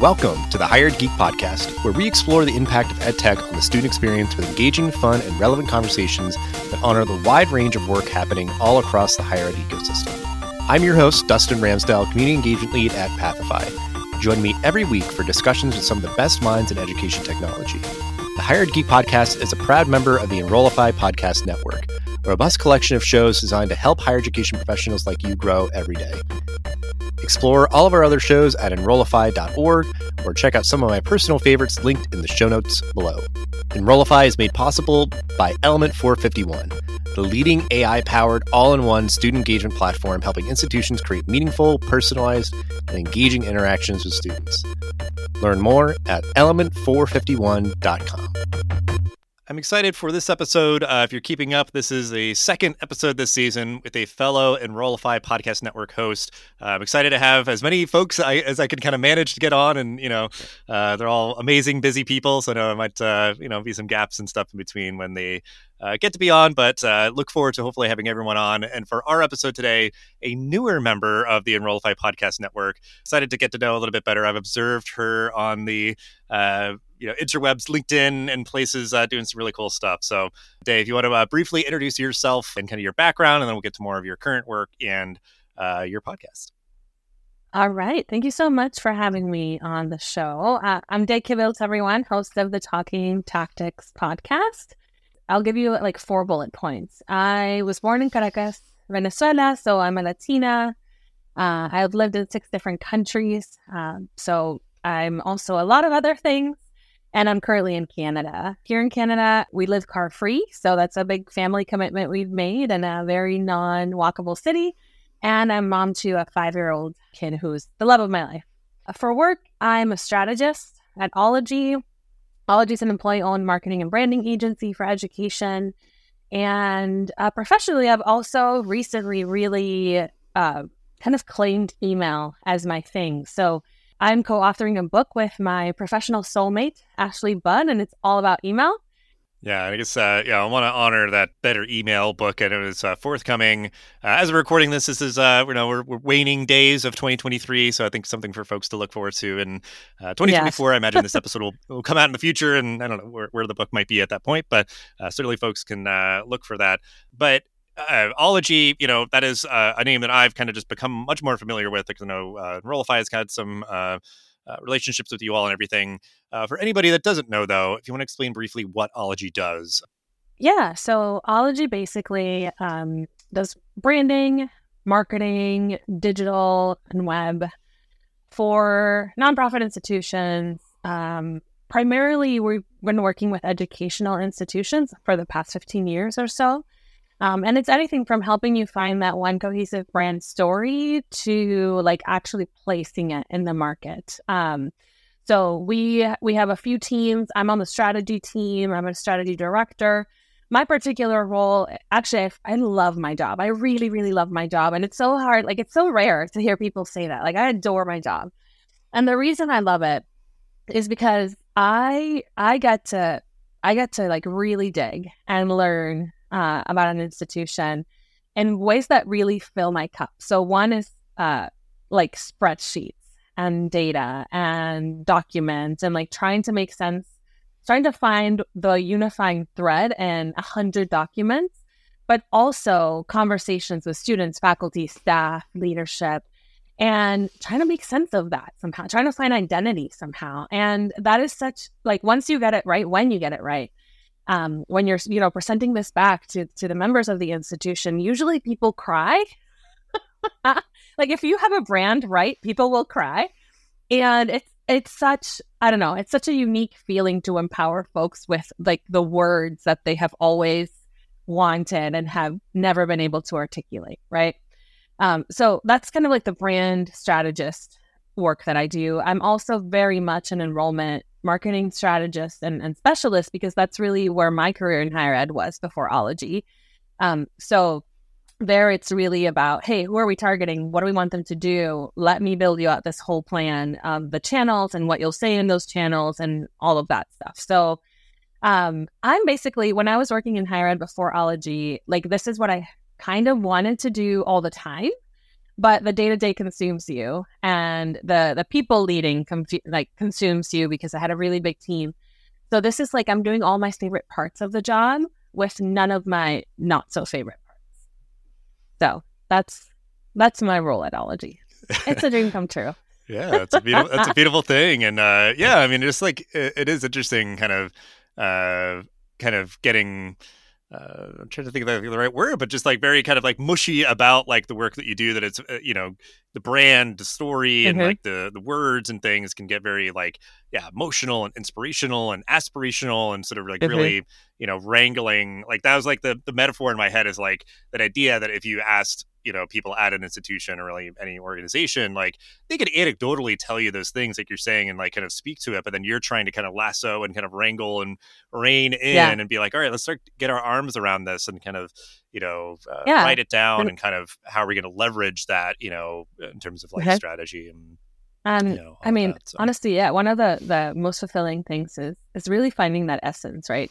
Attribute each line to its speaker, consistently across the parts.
Speaker 1: Welcome to the Higher Ed Geek Podcast, where we explore the impact of EdTech on the student experience with engaging, fun, and relevant conversations that honor the wide range of work happening all across the higher ed ecosystem. I'm your host, Dustin Ramsdell, Community Engagement Lead at Pathify. Join me every week for discussions with some of the best minds in education technology. The Higher Ed Geek Podcast is a proud member of the Enrollify Podcast Network, a robust collection of shows designed to help higher education professionals like you grow every day. Explore all of our other shows at enrollify.org or check out some of my personal favorites linked in the show notes below. Enrollify is made possible by Element 451, the leading AI powered all in one student engagement platform helping institutions create meaningful, personalized, and engaging interactions with students. Learn more at element451.com. I'm excited for this episode. Uh, if you're keeping up, this is the second episode this season with a fellow Enrollify Podcast Network host. Uh, I'm excited to have as many folks I, as I can kind of manage to get on, and you know, uh, they're all amazing, busy people. So I know I might, uh, you know, be some gaps and stuff in between when they uh, get to be on, but uh, look forward to hopefully having everyone on. And for our episode today, a newer member of the Enrollify Podcast Network. Excited to get to know a little bit better. I've observed her on the uh, you know interwebs, LinkedIn, and places uh, doing some really cool stuff. So, Day, you want to uh, briefly introduce yourself and kind of your background, and then we'll get to more of your current work and uh, your podcast.
Speaker 2: All right. Thank you so much for having me on the show. Uh, I'm Day Kibilds, everyone, host of the Talking Tactics podcast. I'll give you like four bullet points. I was born in Caracas, Venezuela, so I'm a Latina. Uh, I've lived in six different countries. Um, so I'm also a lot of other things and I'm currently in Canada. Here in Canada, we live car free. So that's a big family commitment we've made in a very non walkable city. And I'm mom to a five year old kid who's the love of my life. For work, I'm a strategist at Ologie. Ologie is an employee owned marketing and branding agency for education. And uh, professionally, I've also recently really uh, kind of claimed email as my thing. So I'm co authoring a book with my professional soulmate, Ashley Budd, and it's all about email.
Speaker 1: Yeah, I guess uh, yeah, I want to honor that better email book, and it was uh, forthcoming. Uh, as we're recording this, this is uh, you know we're, we're, waning days of 2023, so I think something for folks to look forward to. In 2024, yes. I imagine this episode will, will come out in the future, and I don't know where, where the book might be at that point, but uh, certainly folks can uh, look for that. But uh, Ologie, you know, that is uh, a name that I've kind of just become much more familiar with because I know uh, has had some uh, uh, relationships with you all and everything. Uh, for anybody that doesn't know, though, if you want to explain briefly what Ologie does.
Speaker 2: Yeah, so Ologie basically um, does branding, marketing, digital, and web for nonprofit institutions. Um, primarily, we've been working with educational institutions for the past 15 years or so. Um, and it's anything from helping you find that one cohesive brand story to like actually placing it in the market. Um, so we we have a few teams. I'm on the strategy team. I'm a strategy director. My particular role, actually, I, I love my job. I really, really love my job, and it's so hard. Like it's so rare to hear people say that. Like I adore my job, and the reason I love it is because I I get to I get to like really dig and learn uh, about an institution in ways that really fill my cup. So one is uh, like spreadsheets and data and documents and like trying to make sense, trying to find the unifying thread in a hundred documents, but also conversations with students, faculty, staff, leadership, and trying to make sense of that somehow, trying to find identity somehow. And that is such like once you get it right, when you get it right, um, when you're you know presenting this back to to the members of the institution usually people cry. Like if you have a brand right people will cry. And it's it's such i don't know it's such a unique feeling to empower folks with like the words that they have always wanted and have never been able to articulate right? Um, so that's kind of like the brand strategist work that i do i'm also very much an enrollment marketing strategist and, and specialist because that's really where my career in higher ed was before Ologie. Um, so there it's really about hey who are we targeting? What do we want them to do? Let me build you out this whole plan the channels and what you'll say in those channels and all of that stuff. So um, i'm basically when i was working in higher ed before Ologie like this is what i kind of wanted to do all the time but the day to day consumes you, and the the people leading confu- like consumes you because I had a really big team. So this is like I'm doing all my favorite parts of the job with none of my not so favorite parts. So that's that's my role at Ologie. It's a dream come true.
Speaker 3: yeah, that's a beautiful that's a beautiful thing, and uh, yeah, I mean, it's like it, it is interesting, kind of, uh, kind of getting uh, I'm trying to think of the, right word, but just like very kind of like mushy about like the work that you do. That it's uh, you know the brand, the story, mm-hmm. and like the the words and things can get very like yeah emotional and inspirational and aspirational and sort of like mm-hmm. really you know wrangling. Like that was like the the metaphor in my head is like that idea that if you asked you know people at an institution or really any organization like they could anecdotally tell you those things like you're saying and like kind of speak to it but then you're trying to kind of lasso and kind of wrangle and rein in yeah. and be like all right let's start get our arms around this and kind of you know uh, yeah. write it down and, kind of how are we going to leverage that you know in terms of like okay. strategy and
Speaker 2: um, you know, I mean, that, so. honestly, yeah, one of the the most fulfilling things is is really finding that essence, right?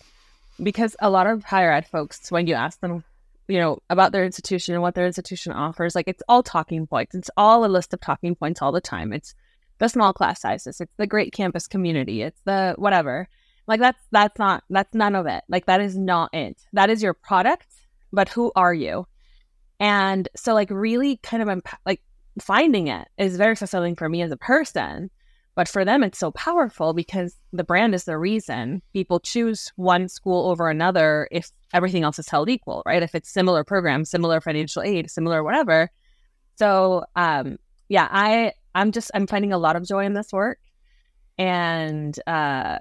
Speaker 2: Because a lot of higher ed folks, when you ask them you know, about their institution and what their institution offers. Like it's all talking points. It's all a list of talking points all the time. It's the small class sizes. It's the great campus community. It's the whatever. Like that's that's not that's none of it. Like that is not it. That is your product, but who are you? And so like really kind of imp- like finding it is very fulfilling for me as a person but for them, it's so powerful because the brand is the reason people choose one school over another if everything else is held equal, right? If it's similar programs, similar financial aid, similar whatever. So, um, yeah, I I'm just I'm finding a lot of joy in this work, and uh,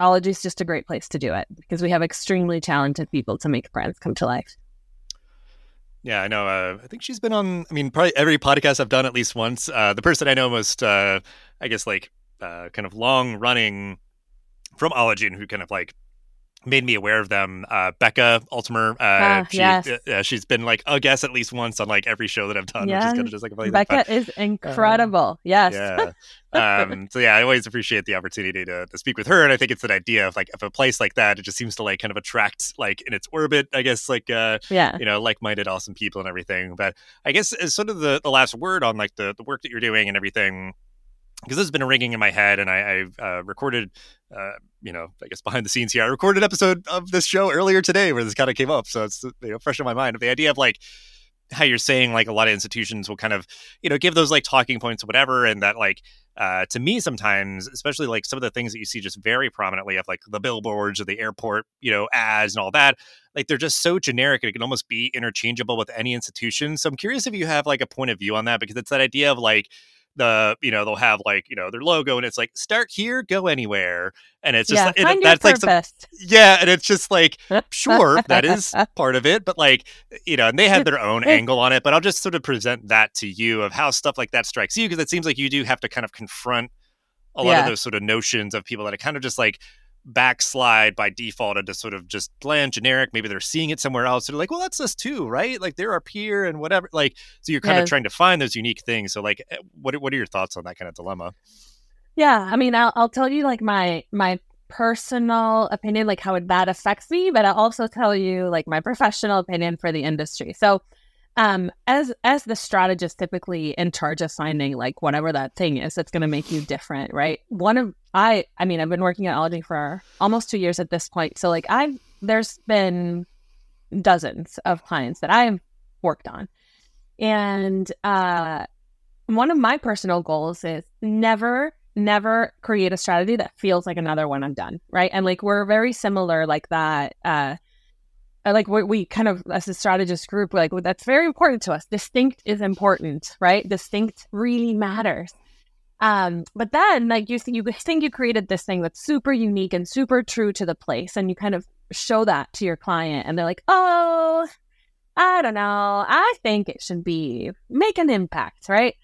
Speaker 2: Ologie is just a great place to do it because we have extremely talented people to make brands come to life.
Speaker 3: Yeah, I know. Uh, I think she's been on. I mean, probably every podcast I've done at least once. Uh, the person I know most, uh, I guess, like uh, kind of long running from Ologie and who kind of like made me aware of them. Uh, Becca Altimer, uh, ah, she, yes. uh, she's been like a guest at least once on like every show that I've done. Yeah. Which is kind of just like
Speaker 2: Becca is incredible. Um, yes.
Speaker 3: Yeah. um, so yeah, I always appreciate the opportunity to, to speak with her, and I think it's that idea of like of a place like that, it just seems to like kind of attract like in its orbit, I guess, like uh, yeah, you know, like-minded, awesome people and everything. But I guess as sort of the, the last word on like the the work that you're doing and everything because this has been ringing in my head, and I, I uh, recorded, uh, you know, I guess behind the scenes here, I recorded an episode of this show earlier today where this kind of came up, so it's you know fresh in my mind. The idea of like how you're saying like a lot of institutions will kind of you know give those like talking points or whatever, and that like uh, to me sometimes, especially like some of the things that you see just very prominently of like the billboards or the airport, you know, ads and all that, like they're just so generic it can almost be interchangeable with any institution. So I'm curious if you have like a point of view on that because it's that idea of like the you know they'll have like you know their logo and it's like start here go anywhere and it's just
Speaker 2: yeah,
Speaker 3: like,
Speaker 2: it, that's like some,
Speaker 3: yeah and it's just like sure that is part of it but like you know and they have their own angle on it but i'll just sort of present that to you of how stuff like that strikes you because it seems like you do have to kind of confront a lot yeah. of those sort of notions of people that are kind of just like backslide by default into sort of just bland generic. Maybe they're seeing it somewhere else. They're like, well, that's us too, right? Like they're our peer and whatever. Like, so you're kind yeah. of trying to find those unique things. So like, eh, what, what are your thoughts on that kind of dilemma?
Speaker 2: Yeah. I mean, I'll, I'll tell you like my, my personal opinion, like how that affects me, but I'll also tell you like my professional opinion for the industry. So um as as the strategist typically in charge of finding like whatever that thing is that's going to make you different right? One of i i mean i've been working at Ologie for almost two years at this point. So like i've there's been dozens of clients that i've worked on. And uh one of my personal goals is never never create a strategy that feels like another one i've done right? And like we're very similar like that uh like we, we kind of as a strategist group like well, that's very important to us. Distinct is important right? Distinct really matters. Um but then like you you think you created this thing that's super unique and super true to the place and you kind of show that to your client and they're like oh i don't know. I think it should be make an impact right?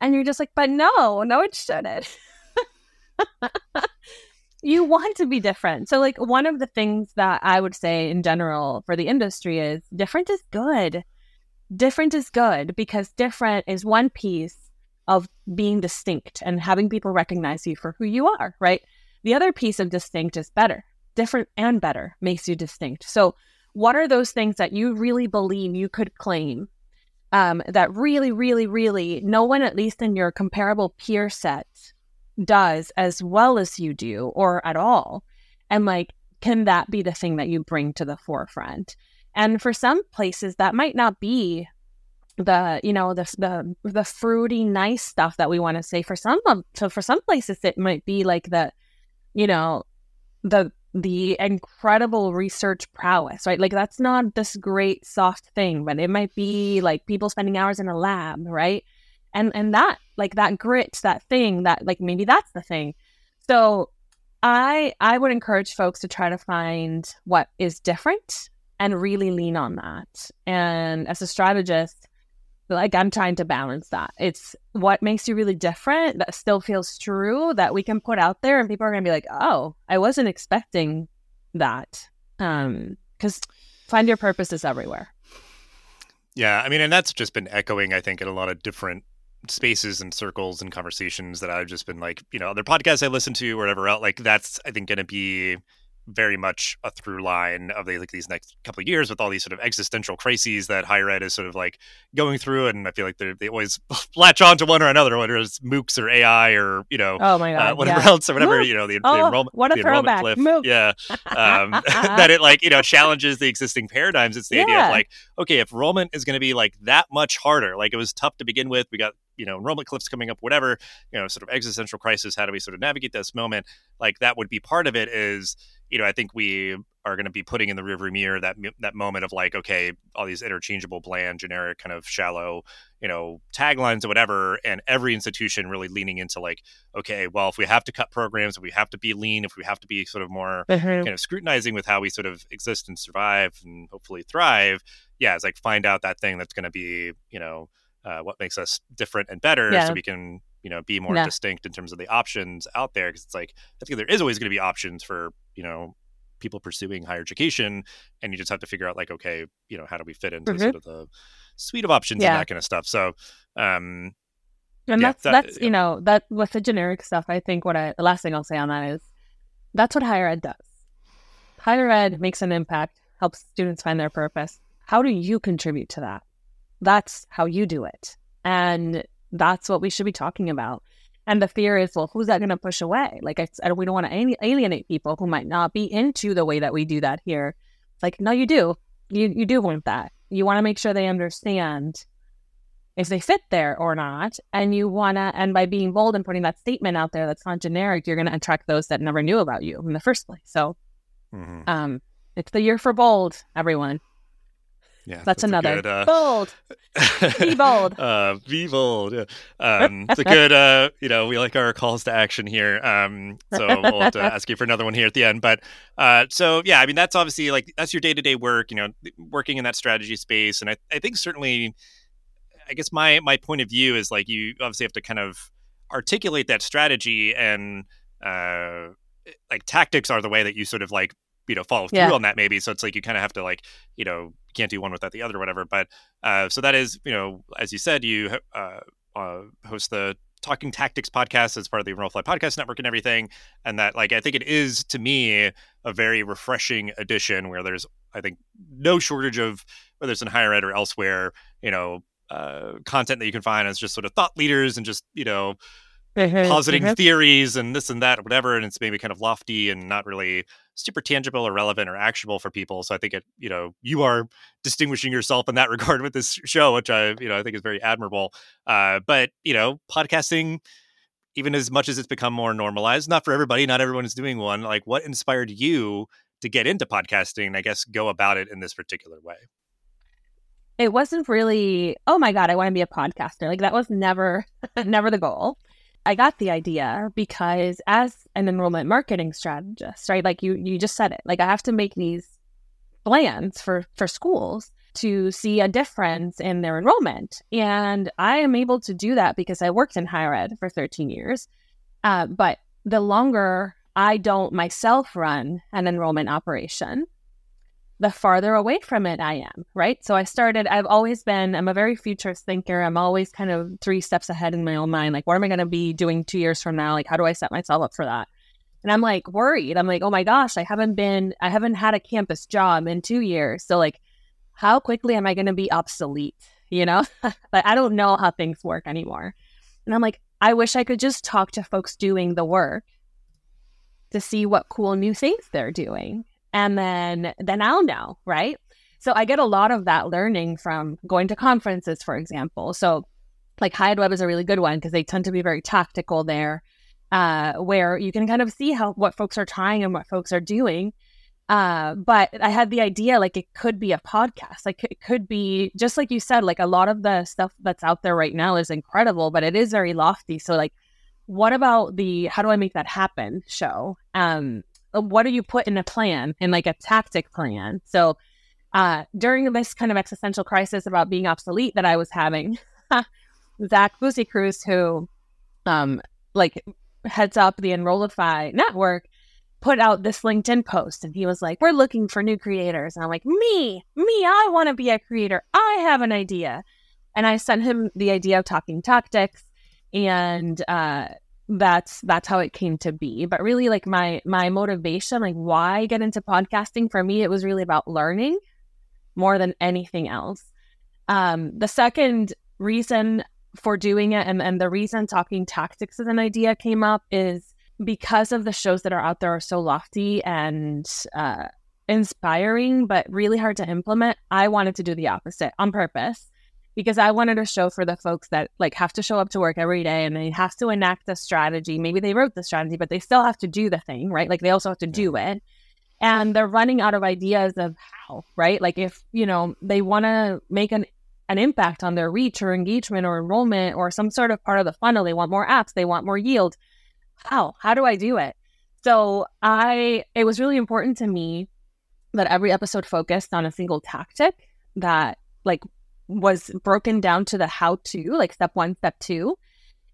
Speaker 2: And you're just like but no no it shouldn't you want to be different. So, like, one of the things that I would say in general for the industry is different is good. Different is good because different is one piece of being distinct and having people recognize you for who you are, right? The other piece of distinct is better. Different and better makes you distinct. So, what are those things that you really believe you could claim um, that really, really, really no one, at least in your comparable peer set, does as well as you do or at all. And like, can that be the thing that you bring to the forefront? And for some places, that might not be the you know the the the fruity nice stuff that we want to say for some so for some places it might be like the you know the the incredible research prowess right like that's not this great soft thing but it might be like people spending hours in a lab right and and that like that grit that thing that like maybe that's the thing so i i would encourage folks to try to find what is different and really lean on that and as a strategist like I'm trying to balance that. It's what makes you really different that still feels true that we can put out there and people are going to be like, "Oh, I wasn't expecting that." Um cuz find your purpose is everywhere.
Speaker 3: Yeah, I mean, and that's just been echoing I think in a lot of different spaces and circles and conversations that I've just been like, you know, other podcasts I listen to or whatever else. Like that's I think going to be very much a through line of the, like these next couple of years with all these sort of existential crises that higher ed is sort of like going through, and I feel like they they always latch on to one or another, whether it's MOOCs or AI or you know,
Speaker 2: oh my uh, god,
Speaker 3: uh, whatever
Speaker 2: yeah.
Speaker 3: else or whatever you know the,
Speaker 2: oh,
Speaker 3: the enrollment,
Speaker 2: what a
Speaker 3: the
Speaker 2: throwback.
Speaker 3: enrollment cliff, yeah, um, that it like you know challenges the existing paradigms. It's the yeah. idea of like, okay, if enrollment is going to be like that much harder, like it was tough to begin with, we got you know enrollment cliffs coming up whatever you know sort of existential crisis how do we sort of navigate this moment like that would be part of it is you know i think we are going to be putting in the rearview mirror that that moment of like okay all these interchangeable bland generic kind of shallow you know taglines or whatever and every institution really leaning into like okay well if we have to cut programs if we have to be lean if we have to be sort of more mm-hmm. kind of scrutinizing with how we sort of exist and survive and hopefully thrive yeah it's like find out that thing that's going to be you know uh, what makes us different and better yeah. so we can you know be more yeah. distinct in terms of the options out there because it's like i think there is always going to be options for you know people pursuing higher education and you just have to figure out like okay you know how do we fit into mm-hmm. sort of the suite of options yeah. and that kind of stuff so um
Speaker 2: and that's that, that's you know that with the generic stuff i think what i the last thing i'll say on that is that's what higher ed does higher ed makes an impact helps students find their purpose how do you contribute to that that's how you do it. And that's what we should be talking about. And the fear is, well, who's that going to push away? Like, I, I, we don't want to alienate people who might not be into the way that we do that here. Like, no, you do. You you do want that. You want to make sure they understand if they fit there or not. And you want to, and by being bold and putting that statement out there that's not generic, you're going to attract those that never knew about you in the first place. So, mm-hmm. um, it's the year for bold, everyone.
Speaker 3: Yeah, that's,
Speaker 2: that's another good, uh, bold. be bold.
Speaker 3: uh, be bold. Yeah. Um, it's a good. Uh, you know, we like our calls to action here. Um, so we'll have to ask you for another one here at the end. But uh, so yeah, I mean, that's obviously like that's your day to day work. You know, working in that strategy space, and I, I think certainly, I guess my my point of view is like you obviously have to kind of articulate that strategy and uh like tactics are the way that you sort of like you know follow through yeah. on that maybe. So it's like you kind of have to like you know can't do one without the other or whatever. But uh so that is you know as you said you uh, uh host the talking tactics podcast as part of the Enrollify podcast network and everything. And that like i think it is to me a very refreshing addition where there's i think no shortage of whether it's in higher ed or elsewhere you know uh, content that you can find as just sort of thought leaders and just you know mm-hmm, positing mm-hmm. theories and this and that or whatever and it's maybe kind of lofty and not really super tangible or relevant or actionable for people. So i think it you know you are distinguishing yourself in that regard with this show which i you know i think is very admirable. Uh, but you know podcasting even as much as it's become more normalized not for everybody not everyone is doing one like what inspired you to get into podcasting and i guess go about it in this particular way?
Speaker 2: It wasn't really oh my god i want to be a podcaster. Like that was never never the goal I got the idea because as an enrollment marketing strategist, right? Like you you just said it. Like I have to make these plans for for schools to see a difference in their enrollment. And I am able to do that because I worked in higher ed for 13 years. Uh, but the longer I don't myself run an enrollment operation, the farther away from it I am, right? So I started, I've always been, I'm a very futurist thinker. I'm always kind of three steps ahead in my own mind. Like, what am I going to be doing two years from now? Like, how do I set myself up for that? And I'm like worried. I'm like, oh my gosh, I haven't been, I haven't had a campus job in two years. So, like, how quickly am I going to be obsolete? you know? like I don't know how things work anymore. And I'm like, I wish I could just talk to folks doing the work to see what cool new things they're doing. And then then I'll know, right? So I get a lot of that learning from going to conferences, for example. So like HighEdWeb is a really good one because they tend to be very tactical there, uh, where you can kind of see how what folks are trying and what folks are doing. Uh, but I had the idea like it could be a podcast. Like it could be just like you said, like a lot of the stuff that's out there right now is incredible, but it is very lofty. So like what about the how do I make that happen show? Um, what do you put in a plan in like a tactic plan? So uh, during this kind of existential crisis about being obsolete that I was having, Zach Busekrus, who um, like heads up the Enrollify network, put out this LinkedIn post and he was like, We're looking for new creators. And I'm like, Me, me, I want to be a creator. I have an idea. And I sent him the idea of talking tactics. And uh, that's that's how it came to be but really like my my motivation like why get into podcasting for me it was really about learning more than anything else. Um, the second reason for doing it and, and the reason talking tactics as an idea came up is because of the shows that are out there are so lofty and uh, inspiring, but really hard to implement. I wanted to do the opposite on purpose because I wanted a show for the folks that like have to show up to work every day and they have to enact a strategy. Maybe they wrote the strategy, but they still have to do the thing, right? Like they also have to do it and they're running out of ideas of how, right? Like if, you know, they want to make an an impact on their reach or engagement or enrollment or some sort of part of the funnel, they want more apps, they want more yield. How? How do I do it? So, I it was really important to me that every episode focused on a single tactic that like was broken down to the how to, like step 1, step 2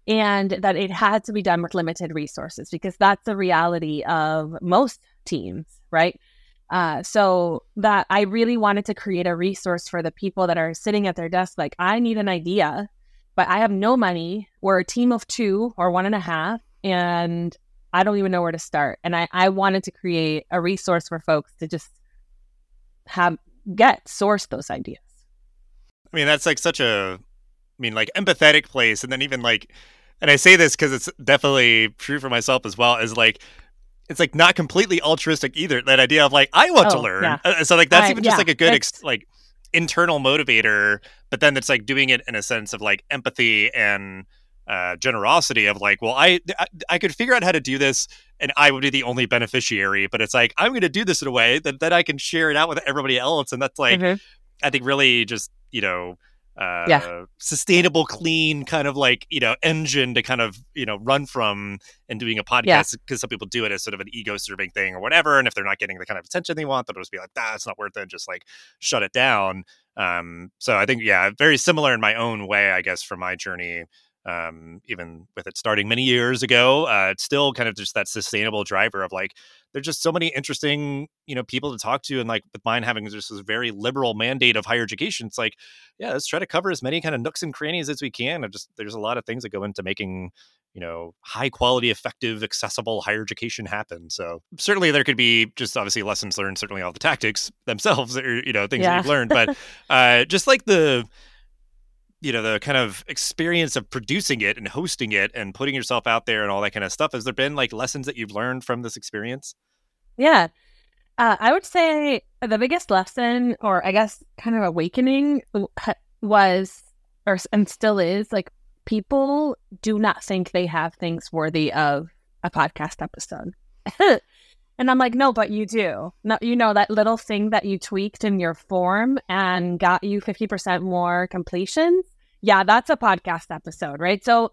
Speaker 2: and that it had to be done with limited resources because that's the reality of most teams right? Uh, so that I really wanted to create a resource for the people that are sitting at their desk, like, I need an idea, but I have no money. We're a team of two or one and a half, and I don't even know where to start. And I, I wanted to create a resource for folks to just have get source those ideas.
Speaker 3: I mean, that's like such a, I mean, like empathetic place. And then even like, and I say this because it's definitely true for myself as well, is like, it's like not completely altruistic either. That idea of like I want oh, to learn, yeah. Uh, so like that's I, even just like a good ex- like internal motivator. But then it's like doing it in a sense of like empathy and uh, generosity of like, well, I, I, I could figure out how to do this, and I would be the only beneficiary. But it's like I'm going to do this in a way that that I can share it out with everybody else, and that's like mm-hmm. I think really just you know uh, yeah. sustainable, clean kind of like you know engine to kind of you know run from and doing a podcast because yeah. some people do it as sort of an ego serving thing or whatever, and if they're not getting the kind of attention they want, they'll just be like, "Ah, it's not worth it," just like shut it down. Um, so I think yeah, very similar in my own way, I guess, from my journey. Um, even with it starting many years ago, uh, it's still kind of just that sustainable driver of like, there's just so many interesting you know people to talk to and like with mine having just this very liberal mandate of higher education it's like yeah let's try to cover as many kind of nooks and crannies as we can and just there's a lot of things that go into making you know high quality effective accessible higher education happen so certainly there could be just obviously lessons learned certainly all the tactics themselves or you know things yeah. that you've learned but uh just like the you know the kind of experience of producing it and hosting it and putting yourself out there and all that kind of stuff has there been like lessons that you've learned from this experience?
Speaker 2: Yeah. Uh, i would say the biggest lesson or i guess kind of awakening was or and still is like people do not think they have things worthy of a podcast episode and i'm like no but you do no, you know that little thing that you tweaked in your form and got you 50% more completions yeah, that's a podcast episode, right? So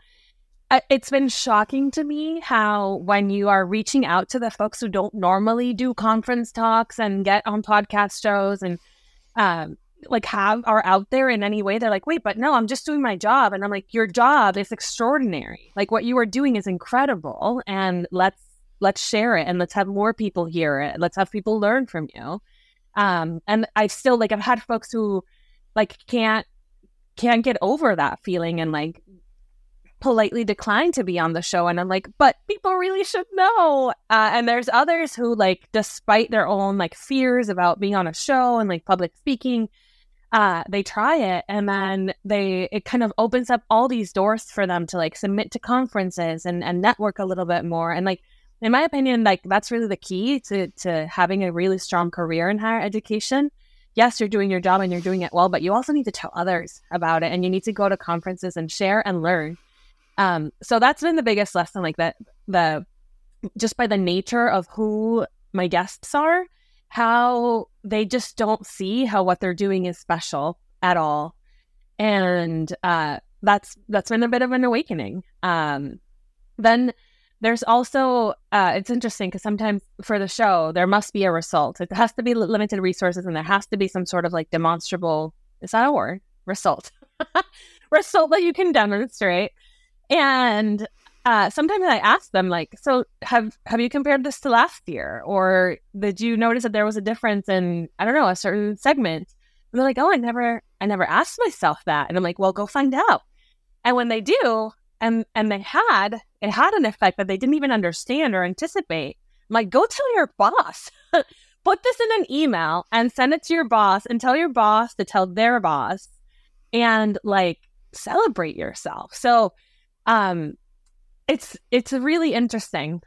Speaker 2: uh, it's been shocking to me how when you are reaching out to the folks who don't normally do conference talks and get on podcast shows and um, like have are out there in any way, they're like, wait, but no, I'm just doing my job. And I'm like, your job is extraordinary. Like what you are doing is incredible. And let's let's share it and let's have more people hear it. Let's have people learn from you. Um, and I still like I've had folks who like can't can't get over that feeling and like politely decline to be on the show and i'm like but people really should know uh, and there's others who like despite their own like fears about being on a show and like public speaking uh, they try it and then they it kind of opens up all these doors for them to like submit to conferences and, and network a little bit more and like in my opinion like that's really the key to to having a really strong career in higher education. Yes you're doing your job and you're doing it well but you also need to tell others about it and you need to go to conferences and share and learn. Um, so that's been the biggest lesson like that the just by the nature of who my guests are how they just don't see how what they're doing is special at all. And uh, that's that's been a bit of an awakening. Um, then there's also uh, it's interesting because sometimes for the show there must be a result. It has to be limited resources and there has to be some sort of like demonstrable is that a word? Result. Result that you can demonstrate. And uh, sometimes I ask them like, so have have you compared this to last year, or did you notice that there was a difference in I don't know a certain segment? And they're like, oh, I never I never asked myself that, and I'm like, well, go find out. And when they do, and and they had it had an effect that they didn't even understand or anticipate. I'm like, go tell your boss. Put this in an email and send it to your boss, and tell your boss to tell their boss, and like celebrate yourself. So um it's it's really interesting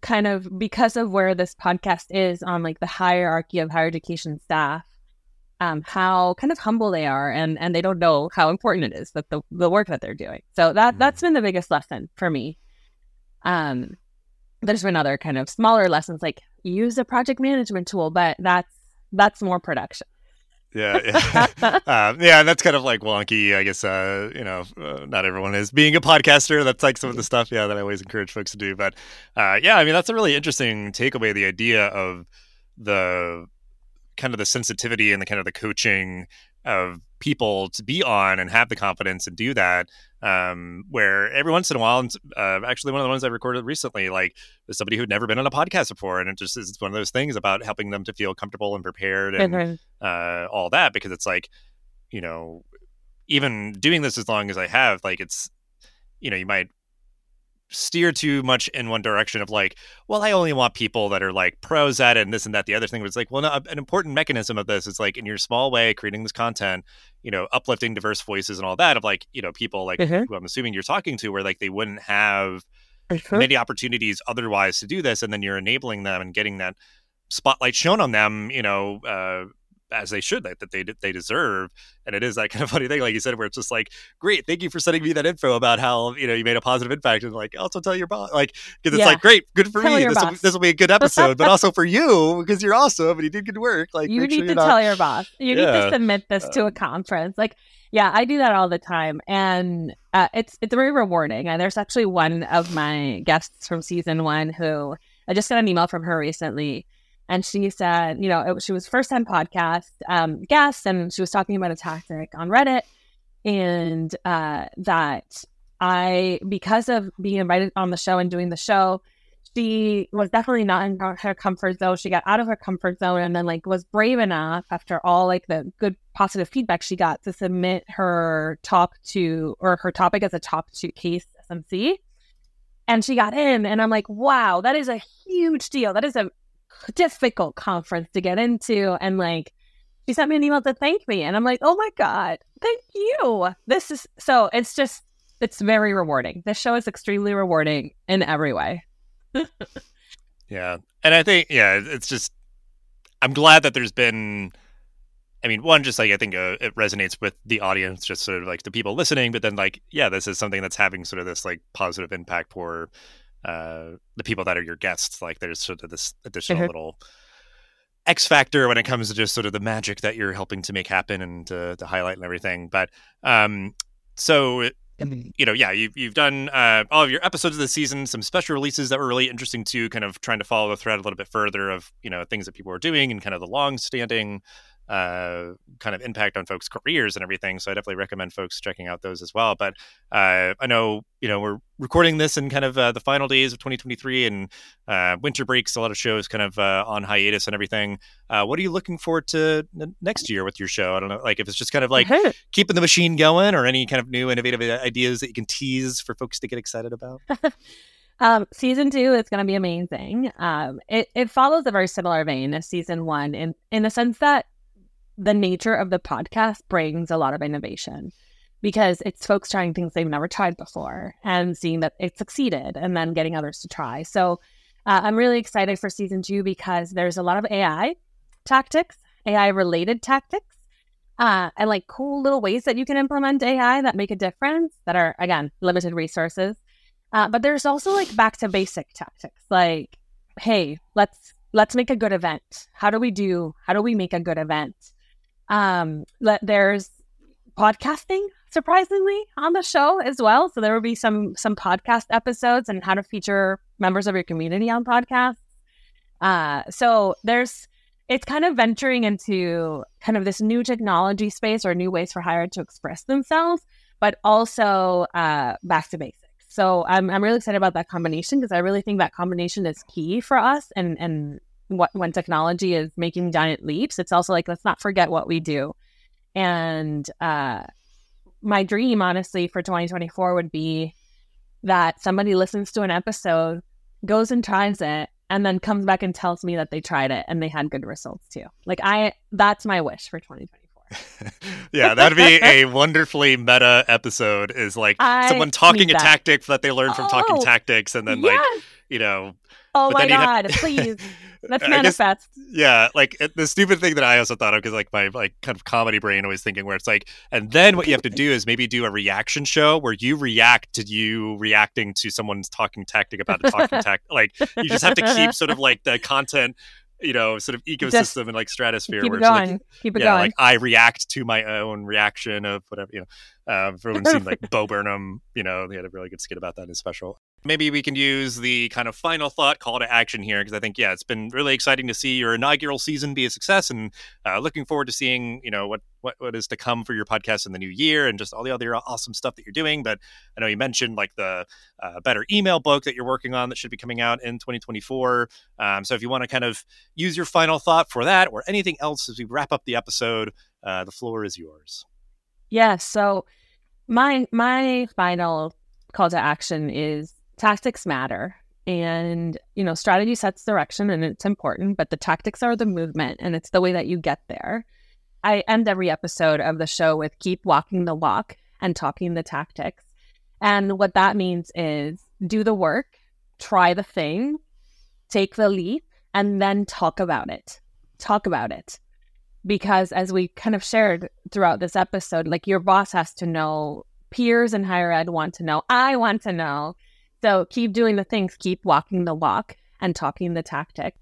Speaker 2: kind of because of where this podcast is on like the hierarchy of higher education staff um, how kind of humble they are and and they don't know how important it is that the, the work that they're doing so that mm-hmm. that's been the biggest lesson for me um there's been other kind of smaller lessons like use a project management tool but that's that's more production
Speaker 3: yeah, yeah. uh, yeah, and that's kind of like wonky. I guess uh, you know, uh, not everyone is being a podcaster. That's like some of the stuff, yeah, that I always encourage folks to do. But uh, yeah, I mean, that's a really interesting takeaway. The idea of the kind of the sensitivity and the kind of the coaching of people to be on and have the confidence and do that um, where every once in a while, and uh, actually one of the ones I recorded recently, like was somebody who'd never been on a podcast before, and it just is one of those things about helping them to feel comfortable and prepared and mm-hmm. uh, all that because it's like, you know, even doing this as long as I have, like it's, you know, you might steer too much in one direction of like, well, I only want people that are like pros at it and this and that. The other thing was like, well, no, an important mechanism of this is like in your small way, creating this content, you know, uplifting diverse voices and all that of like, you know, people like mm-hmm. who I'm assuming you're talking to where like they wouldn't have mm-hmm. many opportunities otherwise to do this. And then you're enabling them and getting that spotlight shown on them, you know, uh, as they should that, that they they deserve and it is that kind of funny thing like you said where it's just like great thank you for sending me that info about how you know you made a positive impact and like also tell your boss like because it's yeah. like great good for tell me this will, this will be a good episode but also for you because you're awesome and you did good work like
Speaker 2: you need
Speaker 3: sure
Speaker 2: to
Speaker 3: not...
Speaker 2: tell your boss you yeah. need to submit this to a um, conference like yeah i do that all the time and uh, it's it's very rewarding and there's actually one of my guests from season one who i just got an email from her recently and she said, you know, it, she was first time podcast um, guest, and she was talking about a tactic on Reddit, and uh, that I, because of being invited on the show and doing the show, she was definitely not in her comfort zone. She got out of her comfort zone and then like was brave enough after all like the good positive feedback she got to submit her talk to or her topic as a top two CASE SMC. And she got in and I'm like, wow, that is a huge deal. That is a difficult conference to get into. And like, she sent me an email to thank me. And I'm like, oh my God, thank you. This is so, it's just, it's very rewarding. This show is extremely rewarding in every way.
Speaker 3: yeah. And I think, yeah, it's just, I'm glad that there's been, I mean, one, just like I think uh, it resonates with the audience, just sort of like the people listening, but then like, yeah, this is something that's having sort of this like positive impact for uh, the people that are your guests. Like there's sort of this additional mm-hmm. little X factor when it comes to just sort of the magic that you're helping to make happen and to, to highlight and everything. But um, so you know, yeah, you've you've done uh, all of your episodes of the season, some special releases that were really interesting too. Kind of trying to follow the thread a little bit further of you know things that people are doing and kind of the long standing uh, kind of impact on folks' careers and everything. So I definitely recommend folks checking out those as well. But uh, I know you know we're recording this in kind of uh, the final days of 2023 and uh, winter breaks. A lot of shows kind of uh, on hiatus and everything. Uh, what are you looking forward to n- next year with your show? I don't know, like if it's just kind of like mm-hmm. keeping the machine going, or any kind of new innovative ideas that you can tease for folks to get excited about.
Speaker 2: Um, season two is going to be amazing. Um, it, it follows a very similar vein as season one in, in the sense that the nature of the podcast brings a lot of innovation because it's folks trying things they've never tried before and seeing that it succeeded and then getting others to try. So uh, I'm really excited for season two because there's a lot of AI tactics, AI related tactics. Uh, and like cool little ways that you can implement AI that make a difference that are, again, limited resources. Uh, but there's also like back to basic tactics like, hey, let's let's make a good event. How do we do? How do we make a good event? Um, there's podcasting surprisingly on the show as well. So there will be some some podcast episodes and how to feature members of your community on podcasts. Uh, so there's it's kind of venturing into kind of this new technology space or new ways for higher ed to express themselves, but also uh, back to basics. So I'm I'm really excited about that combination because I really think that combination is key for us and and what when technology is making giant leaps, it's also like let's not forget what we do. And uh, my dream, honestly, for 2024 would be that somebody listens to an episode, goes and tries it, and then comes back and tells me that they tried it and they had good results too. Like I, that's my wish for 2024.
Speaker 3: yeah, that'd be a wonderfully meta episode. Is like
Speaker 2: I
Speaker 3: someone talking a tactic that they learned from talking
Speaker 2: Oh,
Speaker 3: tactics, and then like you know,
Speaker 2: Oh
Speaker 3: but
Speaker 2: my
Speaker 3: then you'd have-
Speaker 2: god, please. Let's
Speaker 3: I guess-
Speaker 2: manifest.
Speaker 3: yeah, like the stupid thing that I also thought of because like my like kind of comedy brain always thinking where it's like, and then what you have to do is maybe do a reaction show where you react to you reacting to someone's talking tactic about a talking tactic. Like you just have to keep sort of like the content, you know, sort of ecosystem and like stratosphere
Speaker 2: Keep
Speaker 3: where
Speaker 2: it
Speaker 3: it's like
Speaker 2: going. Keep it
Speaker 3: yeah,
Speaker 2: going.
Speaker 3: like I react to my own reaction of whatever, you know. Uh, everyone seemed like Bo Burnham, you know, he had a really good skit about that in his special. Maybe we can use the kind of final thought call to action here because I think, yeah, it's been really exciting to see your inaugural season be a success and uh, looking forward to seeing, you know, what, what, what is to come for your podcast in the new year and just all the other awesome stuff that you're doing. But I know you mentioned like the uh, better email book that you're working on that should be coming out in 2024. Um, so if you want to kind of use your final thought for that or anything else as we wrap up the episode, uh, the floor is yours.
Speaker 2: Yeah. So my my final call to action is tactics matter. And, you know, strategy sets direction and it's important, but the tactics are the movement and it's the way that you get there. I end every episode of the show with keep walking the walk and talking the tactics. And what that means is do the work, try the thing, take the leap, and then talk about it. Talk about it because as we kind of shared throughout this episode, like your boss has to know, peers in higher ed want to know, I want to know. So keep doing the things, keep walking the walk and talking the tactic.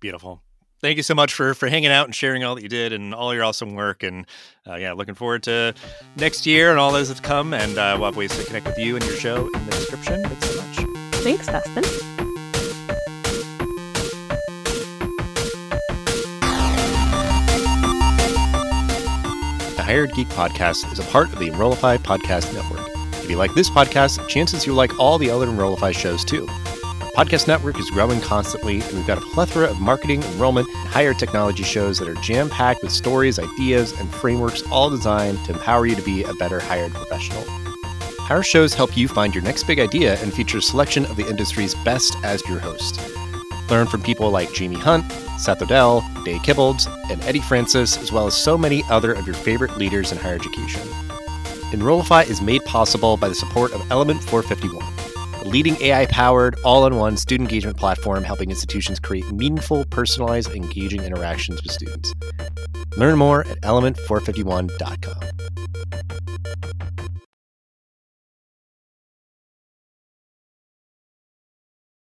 Speaker 3: Beautiful. Thank you so much for for hanging out and sharing all that you did and all your awesome work. And uh, yeah, looking forward to next year and all those that come. And uh, we'll have ways to connect with you and your show in the description. Thanks so much.
Speaker 2: Thanks, Dustin.
Speaker 1: The Higher Ed Geek Podcast is a part of the Enrollify Podcast Network. If you like this podcast, chances you'll like all the other Enrollify shows too. Podcast network is growing constantly, and we've got a plethora of marketing, enrollment, and higher technology shows that are jam packed with stories, ideas, and frameworks all designed to empower you to be a better hired professional. Our shows help you find your next big idea and feature a selection of the industry's best as your host. Learn from people like Jamie Hunt, Seth Odell, Day Kibilds, and Eddie Francis, as well as so many other of your favorite leaders in higher education. Enrollify is made possible by the support of Element 451, the leading AI powered, all in one student engagement platform helping institutions create meaningful, personalized, engaging interactions with students. Learn more at element451.com.